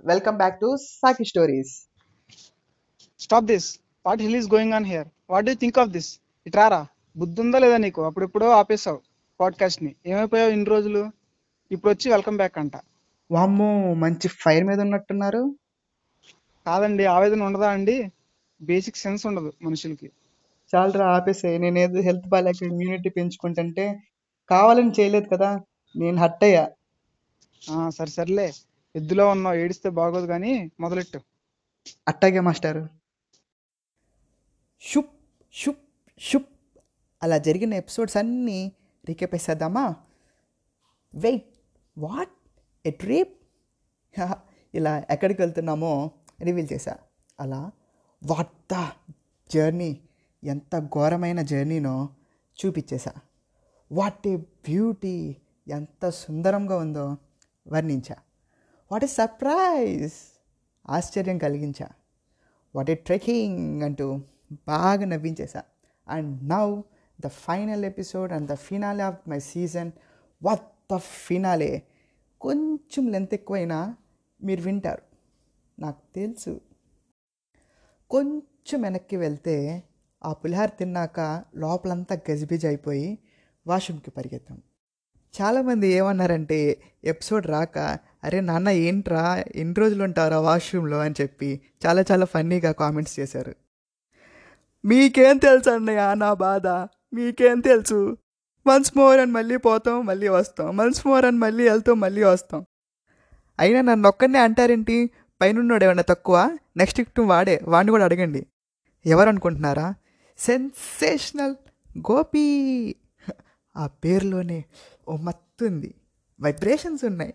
Welcome back to Saki stories stop this what hell is going on here what do think of this ఇట్రారా? బుద్ధి ఉందా లేదా నీకు? అప్పుడెప్పుడో ఆపేసావు పాడ్కాస్ట్ని ఏమైపోయావు ఇన్ని రోజులు? ఇప్పుడు వచ్చి వెల్కమ్ బ్యాక్ అంట. వామ్మో మంచి ఫైర్ మీద ఉన్నట్టున్నారు. కాదండి ఆవేదన ఉండదా అండి? బేసిక్ సెన్స్ ఉండదు మనుషులకి. చాలరా ఆపేసే. నేను ఏదో హెల్త్ బాగాలేక ఇమ్యూనిటీ పెంచుకుంటుంటే కావాలని చేయలేదు కదా. నేను హట్ అయ్యా. ఆ, సరే సర్లే. ఎద్దులో ఉన్నావు ఏడిస్తే బాగోదు కానీ మొదలెట్టు. అట్టాగే మాస్టారు. షుప్ షుప్ షుప్. అలా జరిగిన ఎపిసోడ్స్ అన్నీ రీకేప్ వేసేద్దామా వెయిట్ వాట్? A trip? ఇలా ఎక్కడికి వెళ్తున్నామో రివీల్ చేశా. అలా వాట్ ద జర్నీ? ఎంత ఘోరమైన జర్నీనో చూపించేశా వాట్ ఏ బ్యూటీ ఎంత సుందరంగా ఉందో వర్ణించా. What a surprise! ఆశ్చర్యం కలిగించా. What a trekking! అంటూ బాగా నవ్వించేశా and now the final episode and the finale of my season. What the finale! కొంచెం లెంత్ ఎక్కువైనా మీరు వింటారు. నాకు తెలుసు. కొంచెం వెనక్కి వెళ్తే ఆ పులిహార తిన్నాక లోపలంతా గజిబిజి అయిపోయి వాష్రూమ్కి పరిగెత్తాం. చాలామంది ఏమన్నారంటే ఎపిసోడ్ రాక అరే నాన్న ఏంట్రా? ఎన్ని రోజులు ఉంటారా వాష్రూమ్లో అని చెప్పి చాలా చాలా ఫన్నీగా కామెంట్స్ చేశారు. మీకేం తెలుసు అన్నయ్య నా బాధ? మీకేం తెలుసు? వన్స్ మోర్ అని మళ్ళీ పోతాం మళ్ళీ వస్తాం. వన్స్ మోర్ అని మళ్ళీ వెళ్తాం మళ్ళీ వస్తాం. అయినా నన్ను ఒక్కనే అంటారేంటి? పైనున్నోడు ఏమన్నా తక్కువ? నెక్స్ట్ ఇక్టం వాడే వాడిని కూడా అడగండి. ఎవరు అనుకుంటున్నారా సెన్సేషనల్ గోపి! ఆ పేరులోనే ఓ మత్తుంది. వైబ్రేషన్స్ ఉన్నాయి.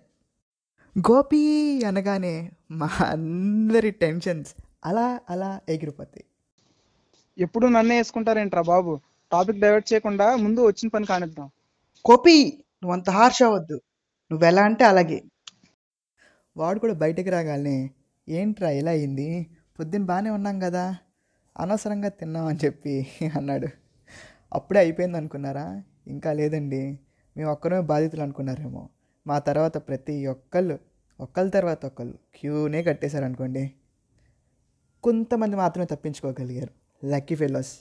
గోపి అనగానే మా అందరి టెన్షన్స్ అలా అలా ఎగిరిపోతాయి. ఎప్పుడు నన్నే వేసుకుంటారేంట్రా బాబు? టాపిక్ డైవర్ట్ చేయకుండా ముందు వచ్చిన పని కానిద్దాం. గోపి నువ్వు అంత హార్ష్ అవ్వద్దు. నువ్వు ఎలా అంటే అలాగే. వాడు కూడా బయటకు రాగానే ఏంట్రా ఇలా అయింది? పొద్దున్న బాగానే ఉన్నాం కదా. అనవసరంగా తిన్నాం అని చెప్పి అన్నాడు. అప్పుడే అయిపోయింది అనుకున్నారా? ఇంకా లేదండి. మేము ఒక్కరే బాధితులు అనుకున్నారేమో. మా తర్వాత ప్రతి ఒక్కళ్ళు ఒకళ్ళ తర్వాత ఒకళ్ళు క్యూనే కట్టేశారు అనుకోండి కొంతమంది మాత్రమే తప్పించుకోగలిగారు. లక్కీ ఫెలోస్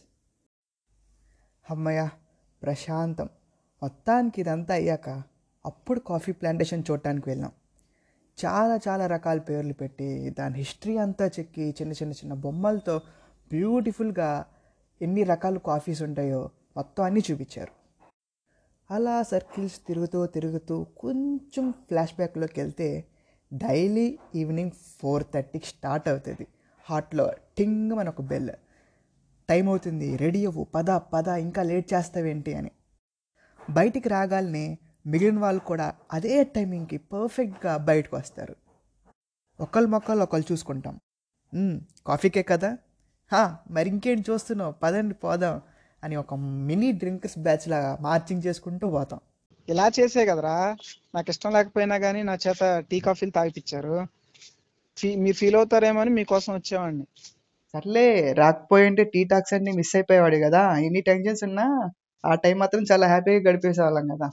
అమ్మయ్య ప్రశాంతం. మొత్తానికి ఇదంతా అయ్యాక అప్పుడు కాఫీ ప్లాంటేషన్ చూడటానికి వెళ్ళాం. చాలా చాలా రకాల పేర్లు పెట్టి దాని హిస్టరీ అంతా చెక్కి చిన్న చిన్న చిన్న బొమ్మలతో బ్యూటిఫుల్గా ఎన్ని రకాల కాఫీస్ ఉంటాయో మొత్తం అన్నీ చూపించారు. అలా సర్కిల్స్ తిరుగుతూ తిరుగుతూ కొంచెం ఫ్లాష్ బ్యాక్లోకి వెళ్తే డైలీ ఈవినింగ్ ఫోర్ థర్టీకి స్టార్ట్ అవుతుంది. హాట్లో టింగ్ అని ఒక బెల్. టైం అవుతుంది రెడీ అవ్వు పద పద ఇంకా లేట్ చేస్తావేంటి అని. బయటికి రాగానే మిగిలిన వాళ్ళు కూడా అదే టైమింగ్కి పర్ఫెక్ట్గా బయటకు వస్తారు. ఒకళ్ళు మొక్కలు ఒకళ్ళు చూసుకుంటాం. కాఫీకే కదా? హా మరి ఇంకేంటి చూస్తున్నావు? పదండి పోదాం అని ఒక మినీ డ్రింక్స్ బ్యాచ్ లాగా మార్చింగ్ చేసుకుంటూ పోతాం. ఇలా చేసే కదరా. నాకు ఇష్టం లేకపోయినా కానీ నా చేత టీ కాఫీలు తాగిపించారు ఫీ- మీరు ఫీల్ అవుతారేమో అని మీకోసం వచ్చేవాడిని. సర్లే రాకపోయింటే టీ టాక్స్ అన్ని మిస్ అయిపోయేవాడు కదా. ఎన్ని టెన్షన్స్ ఉన్నా ఆ టైం మాత్రం చాలా హ్యాపీగా గడిపేసేవాళ్ళం కదా.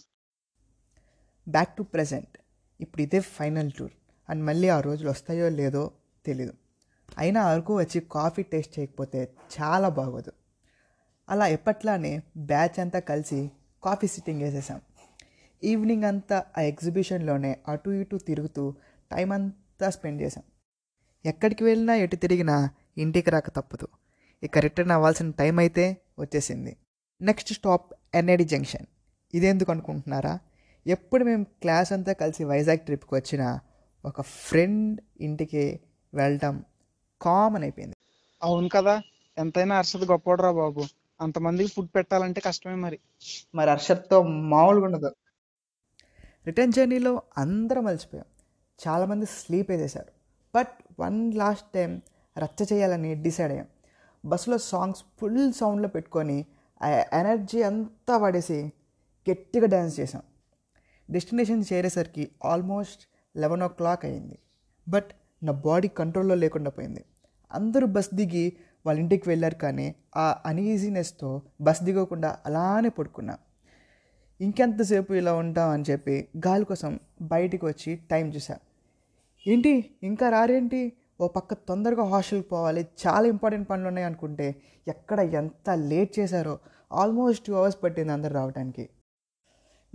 బ్యాక్ టు ప్రజెంట్ ఇప్పుడు ఇదే ఫైనల్ టూర్ అండ్ మళ్ళీ ఆ రోజులు వస్తాయో లేదో తెలీదు. అయినా అరకు వచ్చి కాఫీ టేస్ట్ చేయకపోతే చాలా బాగోదు. అలా ఎప్పట్లానే బ్యాచ్ అంతా కలిసి కాఫీ సిట్టింగ్ వేసేసాం. ఈవినింగ్ అంతా ఆ ఎగ్జిబిషన్లోనే అటు ఇటు తిరుగుతూ టైం అంతా స్పెండ్ చేసాం ఎక్కడికి వెళ్ళినా ఎటు తిరిగినా ఇంటికి రాక తప్పదు. ఇక రిటర్న్ అవ్వాల్సిన టైం అయితే వచ్చేసింది. Next stop NID junction. ఇదేందుకు అనుకుంటున్నారా? ఎప్పుడు మేము క్లాస్ అంతా కలిసి వైజాగ్ ట్రిప్కి వచ్చినా ఒక ఫ్రెండ్ ఇంటికి వెళ్ళటం కామన్ అయిపోయింది. అవును కదా ఎంతైనా అర్షద్ గొప్పవాడురా బాబు. అంతమందికి ఫుడ్ పెట్టాలంటే కష్టమే మరి. మరి హర్షత్తో మామూలుగా ఉండదు. రిటర్న్ జర్నీలో అందరం అలసిపోయాం. చాలామంది స్లీప్ వేసేసారు బట్ వన్ లాస్ట్ టైం రచ్చ చేయాలని డిసైడ్ అయ్యాం. బస్సులో సాంగ్స్ ఫుల్ సౌండ్లో పెట్టుకొని ఆ ఎనర్జీ అంతా పడేసి గట్టిగా డ్యాన్స్ చేసాం డెస్టినేషన్ చేరేసరికి ఆల్మోస్ట్ లెవెన్ ఓ క్లాక్ అయింది. బట్ నా బాడీ కంట్రోల్లో లేకుండా పోయింది. అందరూ బస్ దిగి వాళ్ళ ఇంటికి వెళ్ళారు కానీ ఆ అనీజీనెస్తో బస్ దిగకుండా అలానే పడుకున్నా. ఇంకెంతసేపు ఇలా ఉంటాం అని చెప్పి గాలి కోసం బయటికి వచ్చి టైం చూసా ఏంటి? ఇంకా రారేంటి? ఓ పక్క తొందరగా హాస్టల్కి పోవాలి. చాలా ఇంపార్టెంట్ పనులు ఉన్నాయి అనుకుంటే ఎక్కడ ఎంత లేట్ చేశారో ఆల్మోస్ట్ టూ అవర్స్ పట్టింది అందరు రావడానికి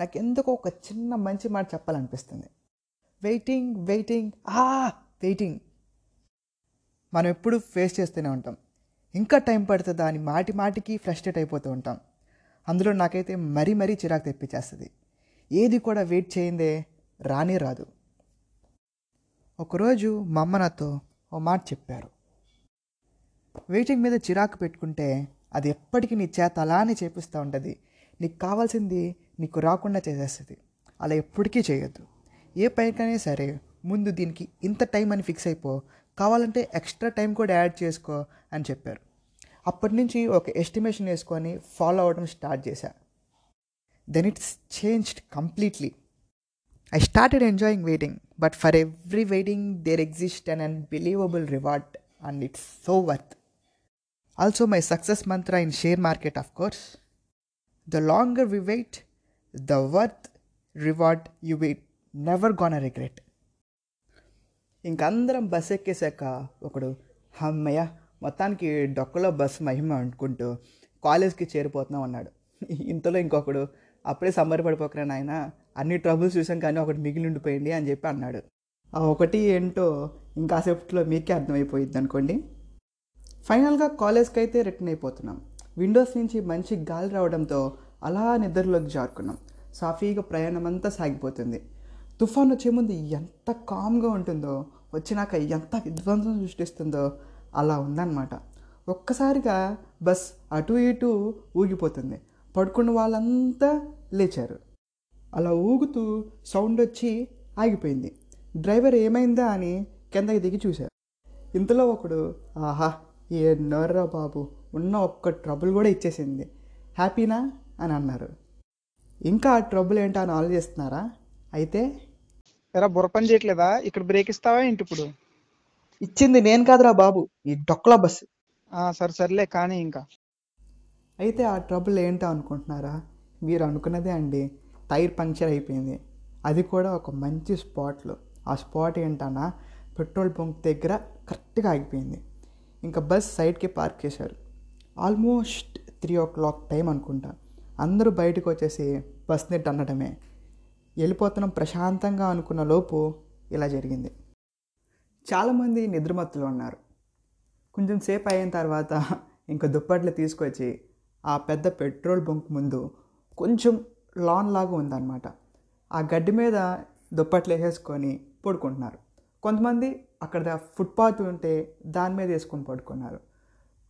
నాకు ఎందుకో ఒక చిన్న మంచి మాట చెప్పాలనిపిస్తుంది. వెయిటింగ్ వెయిటింగ్ ఆ వెయిటింగ్. మనం ఎప్పుడు ఫేస్ చేస్తూనే ఉంటాం. ఇంకా టైం పడుతుందా అని మాటి మాటికి ఫ్రస్ట్రేట్ అయిపోతూ ఉంటాం. అందులో నాకైతే మరీ మరీ చిరాకు తెప్పించేస్తుంది. ఏది కూడా వెయిట్ చేయిందే రానే రాదు. ఒకరోజు మా అమ్మ నాతో ఓ మాట చెప్పారు. వెయిటింగ్ మీద చిరాకు పెట్టుకుంటే అది ఎప్పటికీ నీ చేత అలానే చేపిస్తూ ఉంటుంది. నీకు కావాల్సింది నీకు రాకుండా చేసేస్తుంది. అలా ఎప్పటికీ చేయొద్దు. ఏ పైకైనా సరే ముందు దీనికి ఇంత టైం అని ఫిక్స్ అయిపో. కావాలంటే ఎక్స్ట్రా టైం కూడా యాడ్ చేసుకో అని చెప్పారు. అప్పటి నుంచి ఒక ఎస్టిమేషన్ వేసుకొని ఫాలో అవ్వడం స్టార్ట్ చేశా. Then it's changed completely I started enjoying waiting but for every waiting there exist unbelievable reward and it's so worth also my success mantra in share market of course the longer we wait the worth reward you we never gonna regret ఇంకందరం bus ఎక్కేసాక ఒకడు హమ్మయ్యా మొత్తానికి డొక్కలో bus మహిమ అనుకుంటూ కాలేజ్కి చేరిపోతున్నాం అన్నాడు. ఇంతలో ఇంకొకడు అప్పుడే సంబరపడిపోకరా నాయన అన్ని ట్రబుల్స్ చూసాం కానీ ఒకటి మిగిలి ఉండిపోయింది అని చెప్పి అన్నాడు. ఆ ఒకటి ఏంటో ఇంకాసేపట్లో మీకే అర్థమైపోయింది అనుకోండి. ఫైనల్గా కాలేజ్కి అయితే రిటర్న్ అయిపోతున్నాం. విండోస్ నుంచి మంచి గాలి రావడంతో అలా నిద్రలోకి జారుకున్నాం. సాఫీగా ప్రయాణం అంతా సాగిపోతుంది. తుఫాన్ వచ్చే ముందు ఎంత కామ్గా ఉంటుందో వచ్చినాక ఎంత విధ్వంసం సృష్టిస్తుందో అలా ఉందన్నమాట. ఒక్కసారిగా బస్ అటు ఇటు ఊగిపోతుంది. పడుకున్న వాళ్ళంతా లేచారు. అలా ఊగుతూ సౌండ్ వచ్చి ఆగిపోయింది. డ్రైవర్ ఏమైందా అని కిందకి దిగి చూశారు. ఇంతలో ఒకడు ఆహా ఎన్నోర్రా బాబు ఉన్న ఒక్క ట్రబుల్ కూడా ఇచ్చేసింది. హ్యాపీనా? అని అన్నారు. ఇంకా ఆ ట్రబుల్ ఏంటో అని ఆలోచిస్తున్నారా? అయితే? ఎరా బుర్ర పని చేయట్లేదా? ఇక్కడ బ్రేక్ ఇస్తావా ఏంటి ఇప్పుడు? ఇచ్చింది నేను కాదురా బాబు ఈ డొక్లా బస్సు. ఆ సరే సర్లే కానీ ఇంకా. అయితే ఆ ట్రబుల్ ఏంటో అనుకుంటున్నారా? మీరు అనుకున్నదే అండి టైర్ పంక్చర్ అయిపోయింది. అది కూడా ఒక మంచి స్పాట్లో. ఆ స్పాట్ ఏంటన్నా పెట్రోల్ బంక్ దగ్గర కరెక్ట్గా ఆగిపోయింది. ఇంకా బస్ సైడ్కి పార్క్ చేశారు. Almost three o'clock time అనుకుంటా. అందరూ బయటకు వచ్చేసి బస్ని టన్నడమే వెళ్ళిపోతున్నాం ప్రశాంతంగా అనుకున్న లోపు ఇలా జరిగింది. చాలామంది నిద్రమత్తులు ఉన్నారు. కొంచెం సేపు అయిన తర్వాత ఇంకా దుప్పట్లు తీసుకొచ్చి ఆ పెద్ద పెట్రోల్ బంక్ ముందు కొంచెం లాన్ లాగా ఉందన్నమాట. ఆ గడ్డి మీద దుప్పట్లు వేసేసుకొని పడుకుంటున్నారు. కొంతమంది అక్కడ ఫుట్పాత్ ఉంటే దాని మీద వేసుకొని పడుకున్నారు.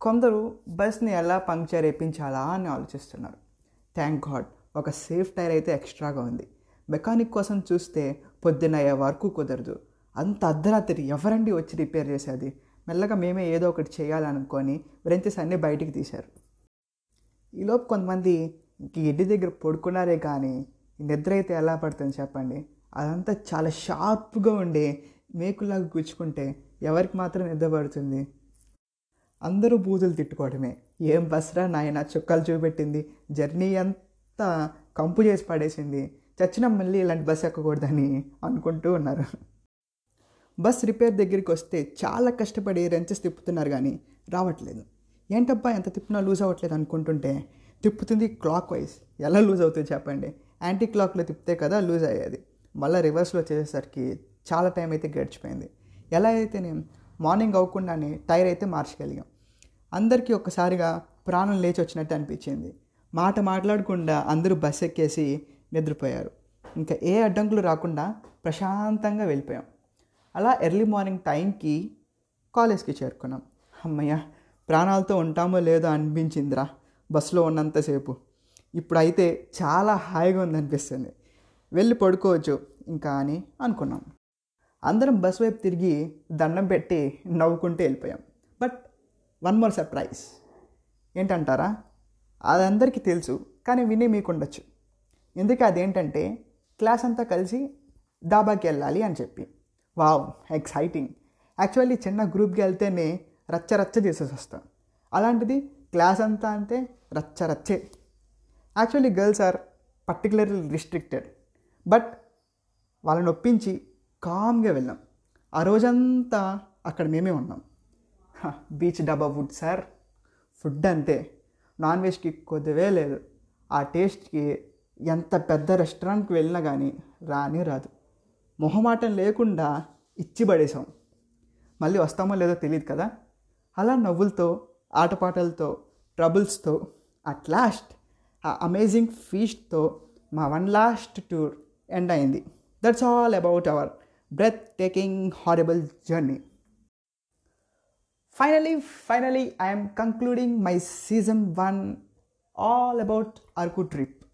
కొందరు బస్ని ఎలా పంక్చర్ వేయించాలా అని ఆలోచిస్తున్నారు. థ్యాంక్ గాడ్ ఒక సేఫ్ టైర్ అయితే ఎక్స్ట్రాగా ఉంది. మెకానిక్ కోసం చూస్తే పొద్దున్న అయ్యే వరకు కుదరదు. అంత అర్ధరాత్రి ఎవరండి వచ్చి రిపేర్ చేసేది? మెల్లగా మేమే ఏదో ఒకటి చేయాలనుకొని వ్రెంచెస్ అన్నీ బయటికి తీశారు. ఈలోపు కొంతమంది ఇంక ఎడ్డి దగ్గర పడుకున్నారే కానీ నిద్ర అయితే ఎలా పడుతుంది చెప్పండి? అదంతా చాలా షార్ప్గా ఉండి మేకులాగా గుచ్చుకుంటే ఎవరికి మాత్రం నిద్ర పడుతుంది? అందరూ బూతులు తిట్టుకోవడమే. ఏం బస్రా నాయన చుక్కలు చూపెట్టింది. జర్నీ అంతా కంపు చేసి పడేసింది. చచ్చిన మళ్ళీ ఇలాంటి బస్ ఎక్కకూడదని అనుకుంటూ ఉన్నారు. బస్ రిపేర్ దగ్గరికి వస్తే చాలా కష్టపడి రెంచెస్ తిప్పుతున్నారు కానీ రావట్లేదు. ఏంటబ్బా ఎంత తిప్పినా లూజ్ అవ్వట్లేదు అనుకుంటుంటే తిప్పుతుంది క్లాక్ వైజ్. ఎలా లూజ్ అవుతుంది చెప్పండి? యాంటీ క్లాక్లో తిప్పితే కదా లూజ్ అయ్యేది. మళ్ళీ రివర్స్లో చేసేసరికి చాలా టైం అయితే గడిచిపోయింది. ఎలా అయితే నేను మార్నింగ్ అవ్వకుండానే టైర్ అయితే మార్చగలిగాం. అందరికీ ఒక్కసారిగా ప్రాణం లేచి వచ్చినట్టు అనిపించింది. మాట మాట్లాడకుండా అందరూ బస్ ఎక్కేసి నిద్రపోయారు. ఇంకా ఏ అడ్డంకులు రాకుండా ప్రశాంతంగా వెళ్ళిపోయాం. అలా ఎర్లీ మార్నింగ్ టైంకి కాలేజ్కి చేరుకున్నాం. అమ్మయ్య ప్రాణాలతో ఉంటామో లేదో అనిపించిందిరా బస్సులో ఉన్నంతసేపు. ఇప్పుడైతే చాలా హాయిగా ఉందనిపిస్తుంది. వెళ్ళి పడుకోవచ్చు ఇంకా అని అనుకున్నాం. అందరం బస్ వైపు తిరిగి దండం పెట్టి నవ్వుకుంటూ వెళ్ళిపోయాం. But one more surprise. ఏంటంటారా? అది అందరికీ తెలుసు కానీ విని మీకు ఉండొచ్చు ఎందుకు అదేంటంటే క్లాస్ అంతా కలిసి డాబాకి వెళ్ళాలి అని చెప్పి. వావ్ ఎక్సైటింగ్ యాక్చువల్లీ చిన్న గ్రూప్కి వెళ్తేనే రచ్చ రచ్చ చేసేసి వస్తాం. అలాంటిది క్లాస్ అంతా అంటే రచ్చ రచ్చే. Actually girls are particularly restricted but వాళ్ళని ఒప్పించి కామ్గా వెళ్ళాం. ఆ రోజంతా అక్కడ మేమే ఉన్నాం. బీచ్ డబ్బా ఫుడ్ సార్ ఫుడ్ అంతే. నాన్ వెజ్కి కొద్దివే లేదు. ఆ టేస్ట్కి ఎంత పెద్ద రెస్టారెంట్కి వెళ్ళినా కానీ రాని రాదు. మొహమాటం లేకుండా ఇచ్చి పడేసాం మళ్ళీ వస్తామో లేదో తెలియదు కదా? అలా నవ్వులతో ఆటపాటలతో ట్రబుల్స్తో అట్ లాస్ట్ ఆ అమేజింగ్ ఫీస్ట్తో మా వన్ లాస్ట్ టూర్ ఎండ్ అయింది. That's all about our breathtaking horrible journey finally finally I'm concluding my season one all about about trip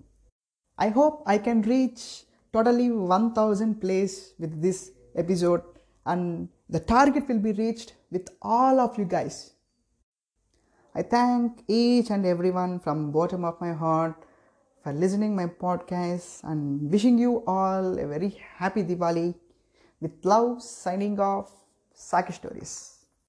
I hope I can reach totally 1000 plays with this episode and the target will be reached with all of you guys. I thank each and everyone from bottom of my heart for listening my podcast and wishing you all a very happy Diwali with love signing off Saki Stories.